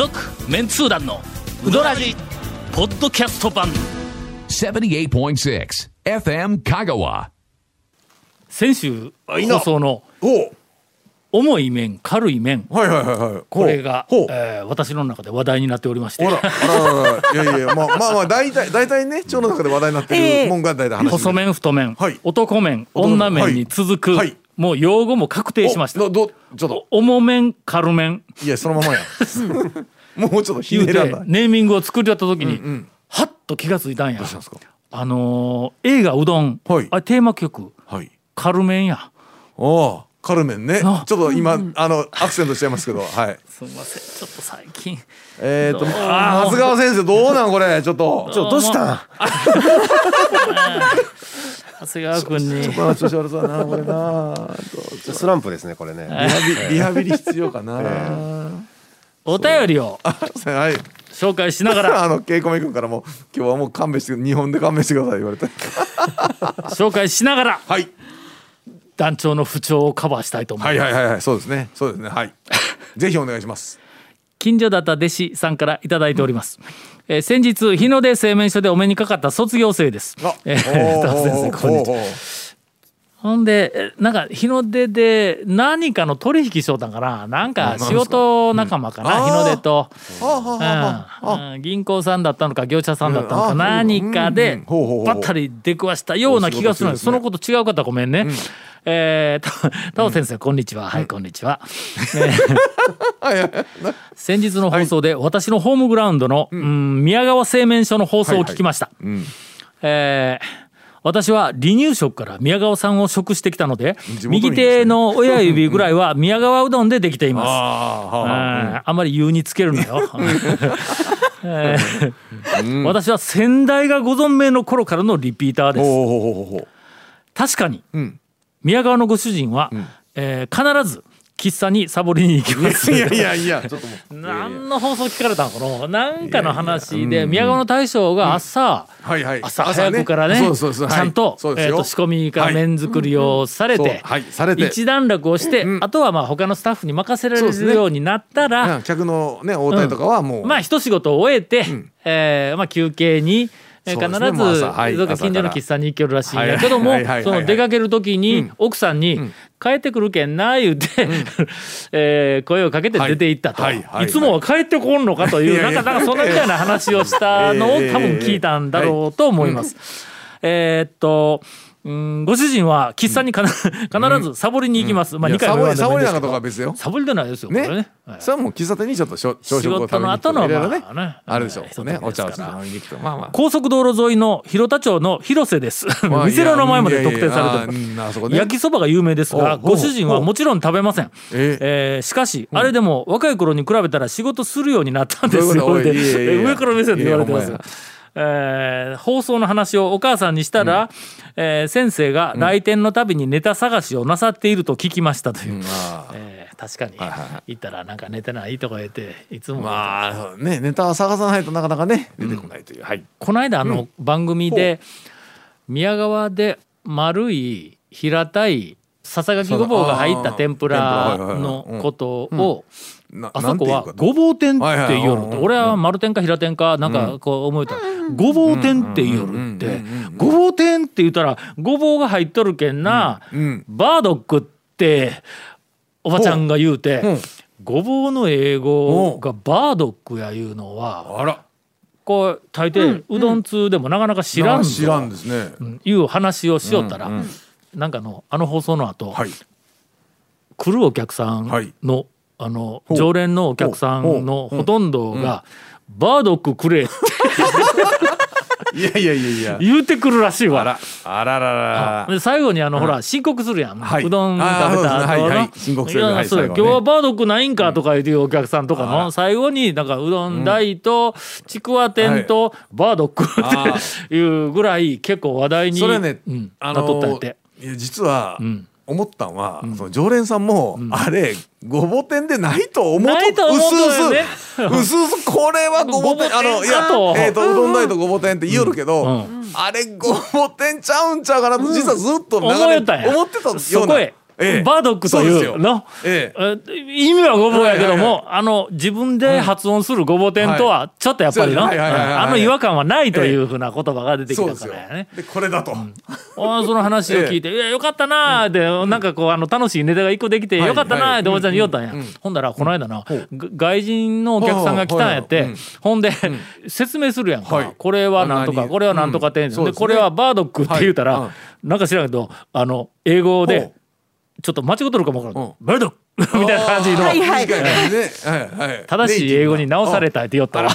続メンツー団のウドラジポッドキャスト版。78.6 FM Kagawa. 先週いな放送の重い面軽い面。はいはいはいはい。これが、ほう。えー私の中で話題になっておりまして。あらあらいやいやまあまあまあ大体大体ね町の中で話題になってるもんが大体話細麺太麺、はい。男麺女麺に続く、はい。もう用語も確定しました。おどどちょっと。重麺軽麺。いやそのままや もうちょっとひ言うてねらんだネーミングを作りやった時に、はっと気がついたんや。どうしたんですか？あのー映画うどん、はい。あれテーマ曲。はい。軽麺や。おあカルメンねちょあっと今あのアクセントしちゃいますけど。はい。すみません。ちょっと最近。えっとどう長谷川先生どうなんこれ？ちょっと。ちょっとどうしたん 長谷川君に。まあ調子悪そうだなこれな。スランプですねこれね。リハビリハビリ必要かな。お便りを。はい。紹介しながら。あのケイコメ君からも今日はもう勘弁して日本で勘弁してください言われて。紹介しながら。はい。団長の不調をカバーしたいと思います、はいはいはいはい。そうですね。そうですね。はい。ぜひお願いします近所だった弟子さんからいただいております、えー先日日の出製麺所でお目にかかった卒業生です。あえー田 先生こんにちは。はほんでえなんか日の出で何かの取引しようたんかな。なんか仕事仲間かな、うん。日の出と、銀行さんだったのか業者さんだったのか、何かでばったり出くわしたような気がするのですね。そのこと違う方ごめんね。えー、た田尾先生、こんにちは。はい、こんにちは。え ー先日の放送で、私のホームグラウンドの、うん。宮川製麺所の放送を聞きました。ん。えー私は離乳食から宮川さんを食してきたので、右手の親指ぐらいは宮川うどんでできています。あんまり言うにつけるのよ。えー私は先代がご存命の頃からのリピーターです。確かにうん宮川のご主人は、えー必ず喫茶にサボりに行きます。いやいやいやちょっともう。何の放送聞かれたのかななんかの話で宮川の大将が朝、はいはい。朝早くからねそうそうそう。ちゃんと,、えーと仕込みから麺作りをされて、はい。されて。一段落をして、あとはまあ他のスタッフに任せられるようになったら、うん。客のね応対とかはもう。まあ一仕事を終えて、えーまあ、休憩に、必ず、近所の喫茶に行けるらしいんやけどもその出かける時に奥さんに「帰ってくるけん。な」言うて、えー声をかけて出て行ったと、はいつもは帰ってこんのかというなんかなんかそんなみたいな話をしたのを多分聞いたんだろうと思います。えーっとうんご主人は喫茶にかな必ずサボりに行きます。まあ2回も言わんでサボりなんかとかは別よ。サボりでないですよ。ね。ね。はい。それはもう喫茶店にちょっと朝食を食べ事のに行くとかね。まあね。あるでしょ。ひとときねお茶を飲みに行くと。まあまあ。高速道路沿いの広田町の広瀬です。まあ店の名前まで特定されて焼きそばが有名ですが、ご主人はもちろん食べません。え？えーしかし、あれでも若い頃に比べたら仕事するようになったんですよ。上から目線で言われてます。えー放送の話をお母さんにしたら、えー先生が来店のたびにネタ探しをなさっていると聞きましたという、まあえー確かに、はいはいはい。行ったらなんか寝てないとか言っていつも、まあねネタを探さないとなかなかね出てこないという。はい。この間あの番組で宮川で丸い平たいささがきごぼうが入った天ぷらのことをなあそこはごぼう天ってはいうのって俺は丸天か平天かなんかこう思えた。ごぼう天って言うのってごぼう天って言ったらごぼうが入っとるけんなうん。バードックっておばちゃんが言うてうん。ごぼうの英語がバードックやいうのはあら。こう大抵うどん通でもなかなか知らんぞ。知らんですね。うん。いう話をしよったら、なんかのあの放送の後、はい。来るお客さんの、はいあの常連のお客さんのほとんどが「バードックくれ」って。いやいやいやいや。言うてくるらしいわ。あらあらららら。で最後にあの、ほら申告するやん、はい。うどん食べたあーそうですね。はい後のはい。申告するいやそうはい最後ね。今日はバードックないんかとか言うていうお客さんとかあの最後になんかうどん大とちくわ天とバードックあっていうぐらい結構話題にそれねうんあなっとったって。いや実はん思ったんはその常連さんもあれごぼ天でないと思うないと思うすうすうすこれはごぼ天あのいやと。えっとうどん大とごぼ天って言おるけどうん。あれごぼ天ちゃうんちゃうかなと実はずっと長年思ってたようなバードックというの、ええ。意味はごぼうやけども、あの自分で発音するごぼう天とはちょっとやっぱりの、あの違和感はないというふうな言葉が出てきたからやね。でこれだと、あーその話を聞いて「いやよかったな」って、なんかこうあの楽しいネタが一個できて「はい。よかったな」っておばちゃんに言おったん。や、ほんだらこの間な、が外人のお客さんが来たんやって、ほん。で、説明するやんか、はい。これはなんとか何？これはなんとかって、でこれはバードックって言うたら、はい。なんか知らんけどあの英語ほでうちょっと間違っとるかもわからん、うん。バードみたいな感じの、はいはい。正しい英語に直されたたって言ったら。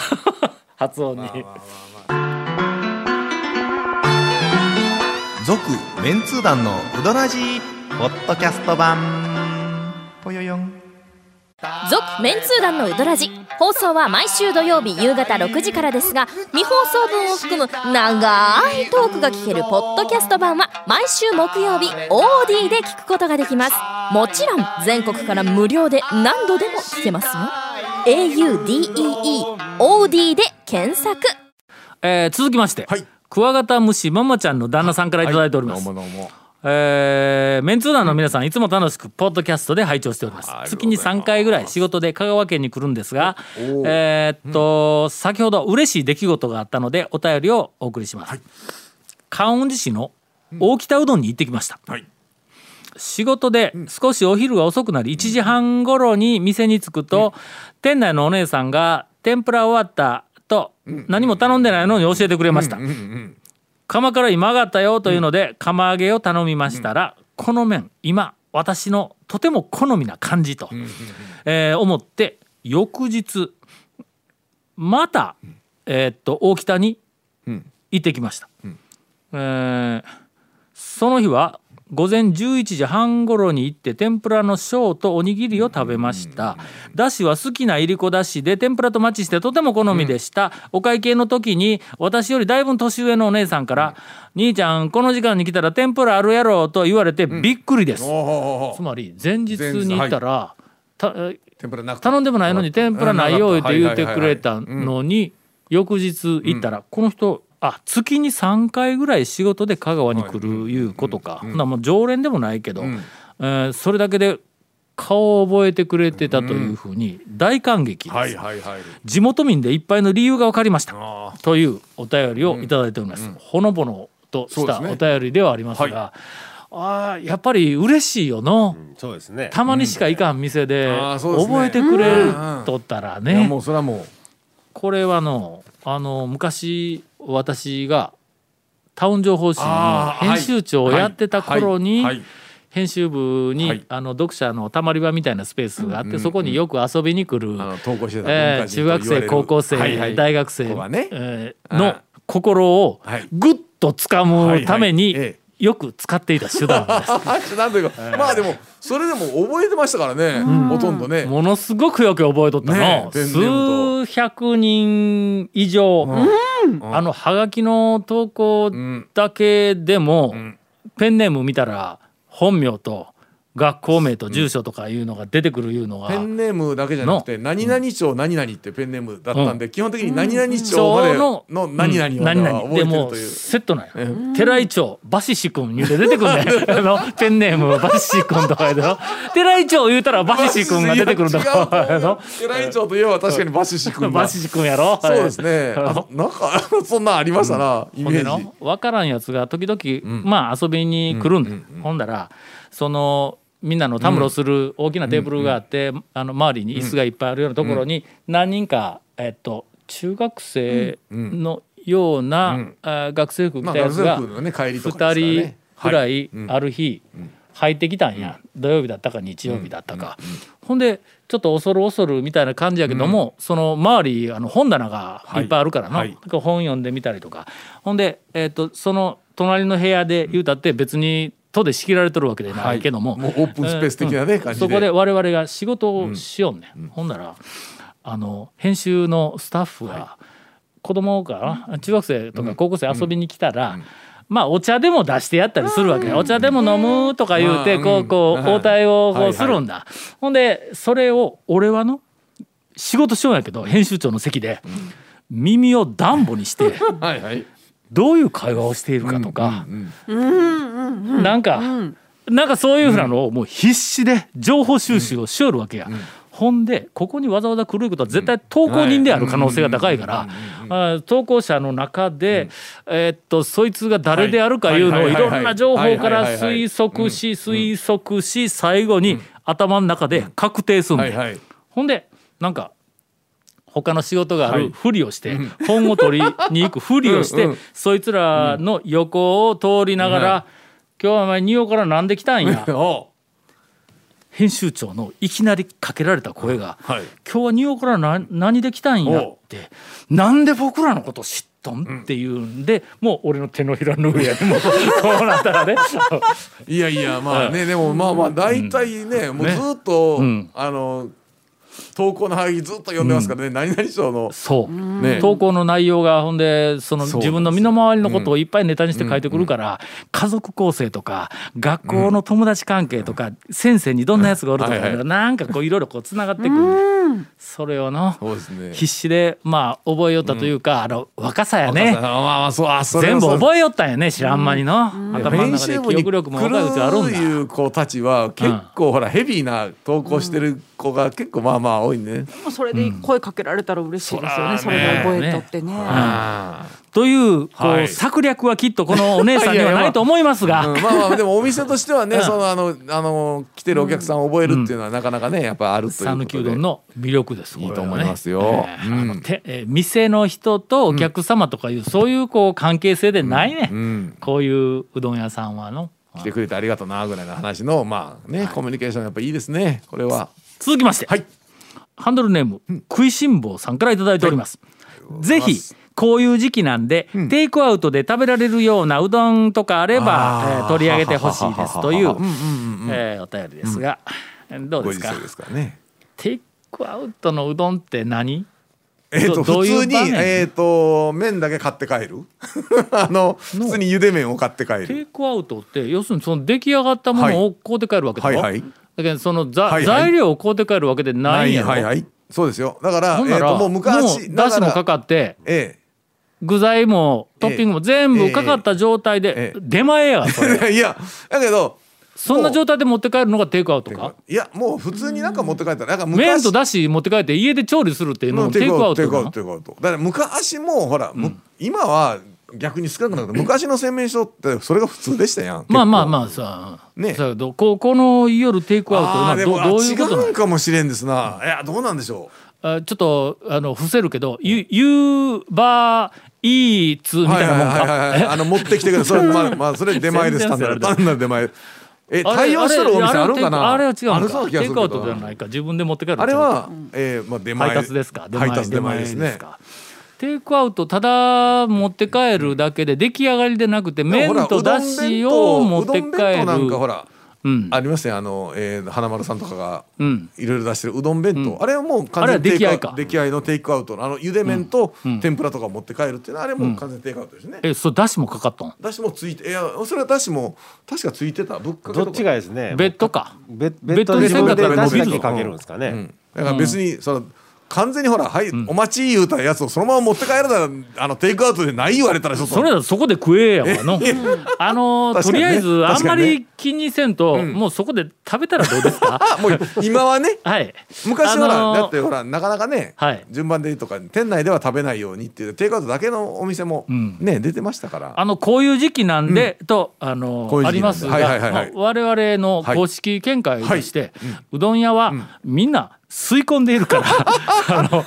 発音に。続メンツー団のウドラジーポッドキャスト版続メンツー団のウドラジ。放送は毎週土曜日夕方6時からですが未放送分を含む長いトークが聞けるポッドキャスト版は毎週木曜日 OD で聞くことができます。もちろん全国から無料で何度でも聞けますよ。Audeeod で検索。えー続きまして、はい。クワガタムシママちゃんの旦那さんからいただいております。どうもどうもえーメンツー団の皆さんいつも楽しくポッドキャストで拝聴しております。月にございます3回ぐらい仕事で香川県に来るんですがえーっと、先ほど嬉しい出来事があったのでお便りをお送りします、観音寺市の大北うどんに行ってきました、はい仕事で少しお昼が遅くなり1時半頃に店に着くと、店内のお姉さんが天ぷら終わったと何も頼んでないのに教えてくれました、釜から今上がったよというので釜揚げを頼みましたら、この麺今私のとても好みな感じと、えー思って翌日また、えーっと大北に行ってきました、えーその日は午前11時半頃に行って天ぷらの小とおにぎりを食べました。だしは好きないりこだしで天ぷらとマッチしてとても好みでした、お会計の時に私よりだいぶ年上のお姉さんから「兄ちゃんこの時間に来たら天ぷらあるやろ」と言われてびっくりです、つまり前日に行ったら、頼んでもないのに天ぷらないよって言ってくれたのに翌日行ったらこの人あ月に3回ぐらい仕事で香川に来るい。うことか、ほんならもう常連でもないけど、えーそれだけで顔を覚えてくれてたというふうに大感激です、はいはいはい。地元民でいっぱいの理由が分かりました。あというお便りをいただいております、ほのぼのとしたお便りではありますがあーやっぱり嬉しいよの、そうですね。たまにしか行かん店で覚えてくれとったらね。もうそれはもこれはのあの昔私がタウン情報誌の編集長をやってた頃に編集部にはい。あの読者のたまり場みたいなスペースがあってそこによく遊びに来る中学生高校生、大学生、の心をはい。ぐっと掴むためによく使っていた手段です。なんというかまあでもそれでも覚えてましたからねほとんどね。ものすごくよく覚えとったの、数百人以上、あのハガキの投稿だけでも、ペンネーム見たら本名と学校名と住所とかいうのが出てくるいうのが、ペンネームだけじゃなくて何々町何々ってペンネームだったんで基本的に何々町までの何々を何々覚えでもてるという。セットなんや。寺井町バシシ君言うて出てくるね。あのペンネームバシシ君とかやで。寺井町言うたらバシシ君が出てくるとか。違うと思う寺井町といえば確かにバシシ君バシシ君やろ。そうですね。あなんか そんなんありましたなイメージ。の分からんやつが時々、まあ遊びに来るんだ、ほんだらそのみんなのたむろする大きなテーブルがあって、あの周りに椅子がいっぱいあるようなところに何人か、えっと、中学生のような、あ学生服着まあたやつが学生服のね帰りとかですから2ね人ぐらい。ある日入ってきたんや、土曜日だったか日曜日だったか、ほんでちょっと恐る恐るみたいな感じやけども、その周りあの本棚がい。っぱいあるからの、はい。本読んでみたりとか。ほんで、えー、とその隣の部屋で言うたって別に戸で仕切られてるわけでないけども、はいもうオープンスペース的なねうん。感じで。そこで我々が仕事をしようね、ん、ほんならあの編集のスタッフが子供がな？中学生とか高校生遊びに来たら、まあお茶でも出してやったりするわけ、お茶でも飲むとか言うて、うん。こうこうはい。応対をこはいうするんだ、ほんでそれを俺はの仕事しようんやけど編集長の席で耳を暖房にして はいはいどういう会話をしているかとか、なんか、なんかそういうふうなのをもう必死で情報収集をしよるわけや。ほんでここにわざわざ来ることは絶対投稿人である可能性が高いからあ投稿者の中で、えーっとそいつが誰であるかいうのをはいいろんな情報から推測し推測し最後に頭の中で確定するんだよ。はいはい。ほんでなんか他の仕事があるふりをして、本を取りに行くふりをして、うんうんそいつらの横を通りながら「今日はお前仁王から何で来たんや」お編集長のいきなりかけられた声がはい「今日は仁王から何何で来たんや」って「なんで僕らのこと知っとん?」っていうんでもう俺の手のひらの上やもう こうなったらね。いやいやまあねでもまあまあ大体ねもうずっとうん。あの投稿のハガキずっと読んでますからね。何々賞のそう、ね。投稿の内容がほんでその自分の身の回りのことをいっぱいネタにして書いてくるから、家族構成とか学校の友達関係とか、先生にどんなやつがおるとか、はいはいなんかこういろいろこうつながってくる、それをのそうですね。必死でまあ覚えよったというか、あの若さやね。まあまあそうあそれ全部え覚えよったんやね知らん間にの、頭の中で記憶力も若いうちはあるんだ。いう子たちは結構ほらヘビーな投稿してる子が結構まあまあ多いね。もうそれで声かけられたら嬉しいですよね、そそらね。れで覚えとってね。あというこう、はい。策略はきっとこのお姉さんにはないと思いますが。うん。まあまあ でもお店としてはね、そのあのあの来てるお客さんを覚えるっていうのはなかなかねやっぱあるということで。讃岐うどんの魅力です。いいと思いますよ。えーうん。あのてえー店の人とお客様とかいう、そういうこう関係性でないね、うん。こういううどん屋さんはの。来てくれてありがとうなぐらいの話のまあねコミュニケーションやっぱいいですね。これは。続きまして、はいハンドルネーム、食いしん坊さんからいただいております。ぜひこういう時期なんで、テイクアウトで食べられるようなうどんとかあれば、えー取り上げてほしいですという うんうんうんうん。えーお便りですが、どうですか？ですからね。テイクアウトのうどんって何？えっ、とどどう普通にえっ、と麺だけ買って帰る。あの普通に茹で麺を買って帰る。テイクアウトって要するにその出来上がったものを買うて帰るわけだろ、はいはいだけどそのざ、はいはい。材料を買うて帰るわけでないんやろ、はいはい。そうですよ。だからほんなら、えーともう昔だしもかかかってえ具材もトッピングも全部かかった状態えでえ出前やそれ。え いやだけどそんな状態で持って帰るのがテイクアウトか？いやもう普通になんか持って帰った。らなんか麺昔とだし持って帰って家で調理するっていうののもテイクアウトテイクアウなトテイクアウトだから昔もほら、む今は逆に少なくなった。昔の洗面所ってそれが普通でしたやん。あまあまあまあさ、ね。さここの夜テイクアウトどどういうことなんかもしれんですな。いやどうなんでしょあちょっとあの伏せるけどユユーバーイーツうみたいなもんか、はいはいはいはいあの持ってきてくれそれまあまあそれ出前です単なる単なる出前。え対応してるお店あるんかな？あれは違うあのかるそうな気がするけど。テイクアウトではないか？自分で持って帰るあれは、えーまあ出前配達ですか？出前ですね。か？テイクアウトただ持って帰るだけで出来上がりでなくて麺とだしを持って帰うどん弁当なんかほるらうん。ありますねあの、えー、花丸さんとかがうん。いろいろ出してるうどん弁当、あれはもう完全にあれは出来合いか。出来合いのテイクアウトのあのゆで麺と天ぷらとか持って帰るっていうのはあれもう完全にテイクアウトですね、えそうだしもかかっとん？だしもついていやそれはだしも確かついてた。ぶっかどっちがですね。ベッドか。ベベッドベッドににせんかったら伸びるぞ出しだけかけるんですかね、うん、だから別にその完全にほら「はい、お待ち」言うたやつをそのまま持って帰るならあのテイクアウトでない言われたらちょっと。それだとそこで食えやわのあのとりあえずあんまり気にせんと、もうそこで食べたらどうですかあもう今はねはい昔ほら、あのーだってほらなかなかね、はい順番でとか店内では食べないようにっていうテイクアウトだけのお店もんね、出てましたからあのこういう時期なんで、とあのありますが、はいはいはいはいまあ我々の公式見解として、うどん屋はみんな吸い込んでいるから、あの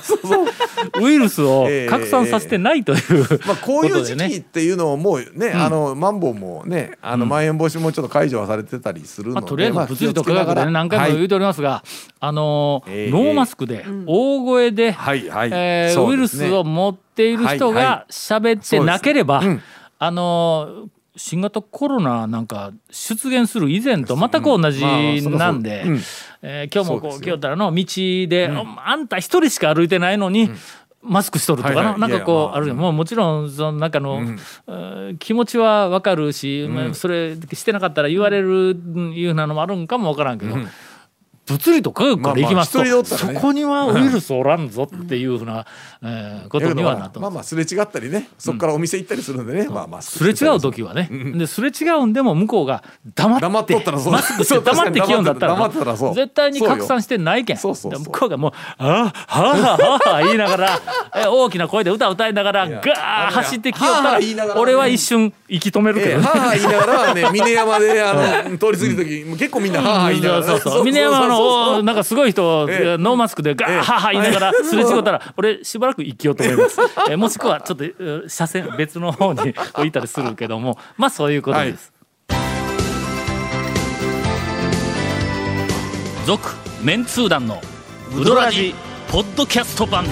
ウイルスを拡散させてないという、まあ、こういう時期っていうのをもうね、あのマンボウもねあのまん延防止もちょっと解除はされてたりするので、まあ、とりあえずまあ物理と科学でね何回も言うておりますが、あのえーノーマスクで大声で、はいはい。えーね。ウイルスを持っている人はいはが喋ってなければ、そうですうん。あの新型コロナなんか出現する以前と全く同じなんで、えー今日もこそうですよ。う来よったらの道で、あんた一人しか歩いてないのに、マスクしとるとかな,、なんかこうああるよ。もうもちろんその中の、えー気持ちはわかるし、まあそれしてなかったら言われるいうなのもあるんかもわからんけど、物理と科学からいきますと、まあまあね。そこにはウイルスおらんぞっていうふうな、えーことにはなと。まあまあすれ違ったりね。そこからお店行ったりするんでね、まあまあすれ違う時はね、ですれ違うんでも向こうが黙って。黙っとったらそうマスクして黙ってきようんだったら黙ってたらそう。絶対に拡散してないけん。向こうがもう「ああはあはあはあ」言いながら え大きな声で歌歌いながらガやーッ走ってきよったら俺は一瞬息止めるけええどね。はあはあ言いながらね 峰山であの通り過ぎる時もう結構みんなはあはあ言いながらね。そうそうそう。峰山のおなんかすごい人、ええ。ノーマスクでガーハー言いながらすれ違ったら俺しばらく息を止めます、えもしくはちょっとえー車線別の方に置いたりするけどもまあそういうことです。続、メンツー団のウドラジポッドキャスト版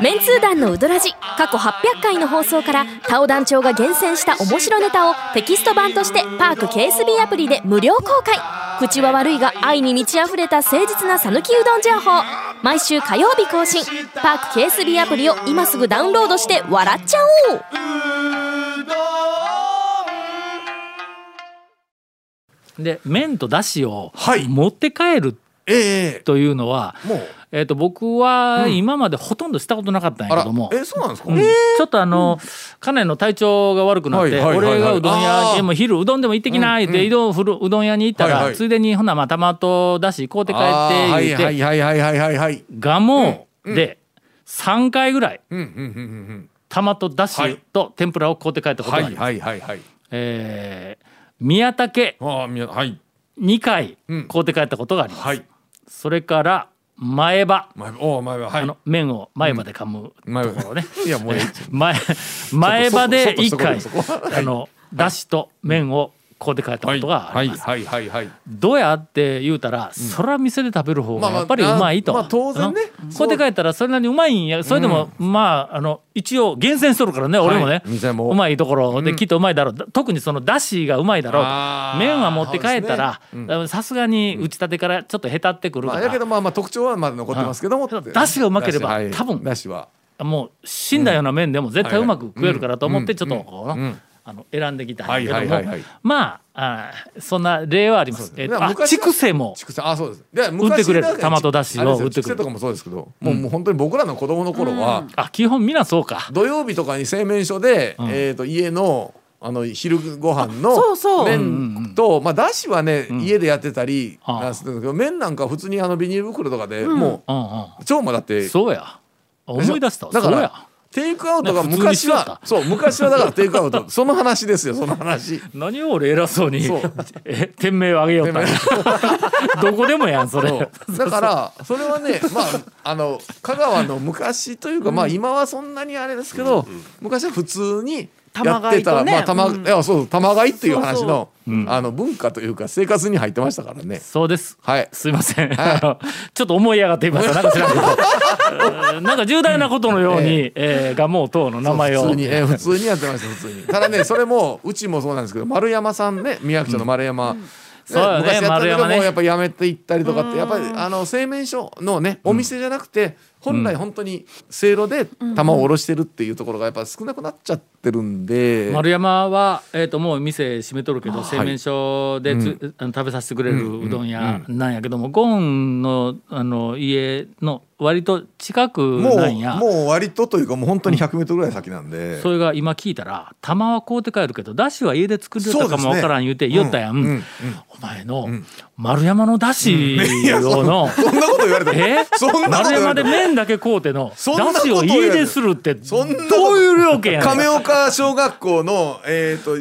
メンツー団のウドラジ過去800回の放送からタオ団長が厳選した面白ネタをテキスト版としてパーク KSB アプリで無料公開。口は悪いが愛に満ち溢れた誠実な讃岐うどん情報。毎週火曜日更新。パーク KSB アプリを今すぐダウンロードして笑っちゃおう。で麺とだしをはい。持って帰るええというのは、えー、と僕は今までほとんどしたことなかったんやけども、えそうなんですか、うん。ちょっとあの、家内の体調が悪くなって、はいはいはいはい。俺がうどん屋でも昼うどんでも行ってきないって、うどん。ふるうどん屋に行ったら、はいはい。ついでにほなまあ玉とだし買うて帰って言うて、はいはいはいはいはいはい。ガモで3回ぐらいうんうんうんうん玉とだしはいと天ぷらを買うて帰ったうんはいことがあります。はいはいはいえー宮武ああみやはい。2回うん。買うて帰ったことがあります。はいそれから前歯、前おお前ははい。あの麺を前歯で噛む前ところね。いやもうええ前前歯で一回あのだしと麺を買うて帰ったことがあります。はいはいはいはいどうやって言うたら、そら店で食べる方がやっぱりうまいと。まあ当然ね。うん。買うて帰ったらそれなりにうまいんや。それでも、まああの一応厳選しとるからね、俺もね。はい店も。うまいところできっとうまいだろう。特にそのだしがうまいだろう麺は持って帰ったらさすがに打ち立てからちょっとへたってくるまあやけから、どまあまあ特徴はまだ残ってますけども。うん。だしがうまければ多分。だしは。もう死んだような麺でも絶対うまく食えるからと思ってうん。ちょっとこうあの選んできたんはいやけども、はいはいはいまああーそんな例はあります。えっとあ昔は筑西も。畜産あそうです。で売ってくれる昔なんかトマトだしをあれですよ売ってくれる。とかもそうですけどもうもう本当に僕らの子供の頃はあ基本みんなそうか。土曜日とかに製麺所でん。えっと家のあの昼ご飯のそうそう。麺とまあだしはね家でやってたりするんですけど麺なんか普通にあのビニール袋とかでもうんうん。う超もだってそうや。思い出したわ。だからそうや。テイクアウトが昔はそう昔はだからテイクアウト。その話ですよその話。何を俺偉そうにえ店名をあげよったんやどこでもやんそれ。だからそれはね まああの香川の昔というかまあ今はそんなにあれですけど昔は普通にやってたね。まあ玉うん。いやそう玉買いっていう話のうん。あの文化というか生活に入ってましたからね。そうです。はい。すいません、はい。ちょっと思い上がっていましたなんか知らんけど。うん。なんか重大なことのように、えー、ガモ等の名前を。普通に、えー普通にやってました普通に。ただねそれもうちもそうなんですけど丸山さんね宮城町の丸山、そうよね昔やったけど丸山ね。もやっぱやめていったりとかってやっぱりあの製麺所のねお店じゃなくて本来本当にせいろで玉をおろしてるっていうところがやっぱ少なくなっちゃってるんで。丸山は、えー、ともう店閉めとるけどはい。製麺所でつ、あの食べさせてくれるうどん屋なんやけども、ゴーンのあの家の割と近くもなんや。うもう割とというかもう本当に100メートルぐらい先なんで。それが今聞いたら玉は買うて帰るけどだしは家で作りよったかもわからん言うて言ったやん。お前の丸山のだし用の、そんなこと言われてもえ？そんなこと丸山で麺だけ買うてのだしを家でするってどそんなことういう料金やねん。亀岡小学校のえっ、と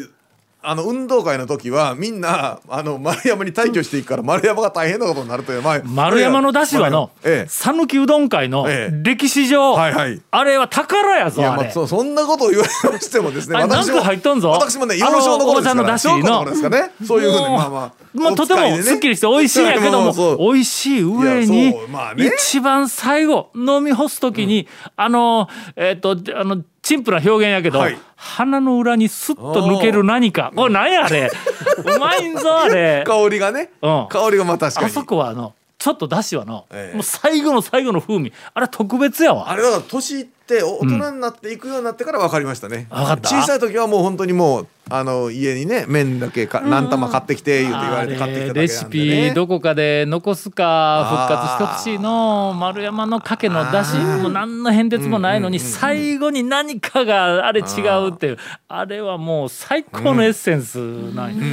あの運動会の時はみんなあの丸山に退去していくから丸山が大変なことになるという、まあ、丸山のだしはのええ讃岐うどん会のええ。歴史上、はいはい。あれは宝やいやまあそそんなことを言われましてもですねあれなんか入っとんぞ？私もね幼少の頃ですからあの頃ですかね。そういうふうにもうまあまあまあ、とてもすっきりして美味しいんやけども美味しい上いにまあね。一番最後飲み干す時に、あのえっ、とあの陳腐な表現やけど、はい。鼻の裏にスッと抜ける何か。これ何やあれ。うまいんぞあれ、香りがね、うん。香りがまあ確かに。あそこはあのちょっとだしはの、ええ。もう最後の最後の風味。あれ特別やわ。あれだから年いってお大人になっていくようになってから分かりましたね、分かった？小さい時はもう本当にもうあの家にね麺だけか何玉買ってきて言うて言われて買ってきただけなんで、ね、レシピどこかで残すか復活してほしいの丸山のかけのだしもう何の変哲もないのに最後に何かがあれ違うっていうあれはもう最高のエッセンスなんや、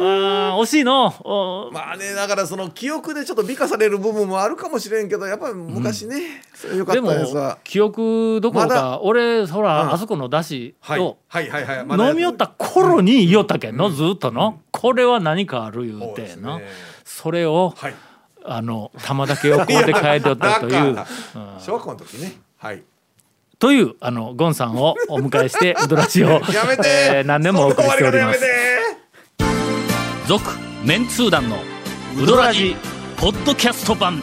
あー惜しいの？お。まあねだからその記憶でちょっと美化される部分もあるかもしれんけどやっぱり昔ね、それよかっでもたですわ。記憶どころか、俺ほら、うん。あそこのだしはいをはいはいはいまだや飲みよった頃に言いよったけんの、ずっとの。これは何かある言そううてのそれをはい。あの玉だけをこうで変えておったという。だから小学校の時ね。はい。というあのゴンさんをお迎えしてウドラジオ やめて、えー何年もお送りしております。続メンツー団のウドラジポッドキャスト版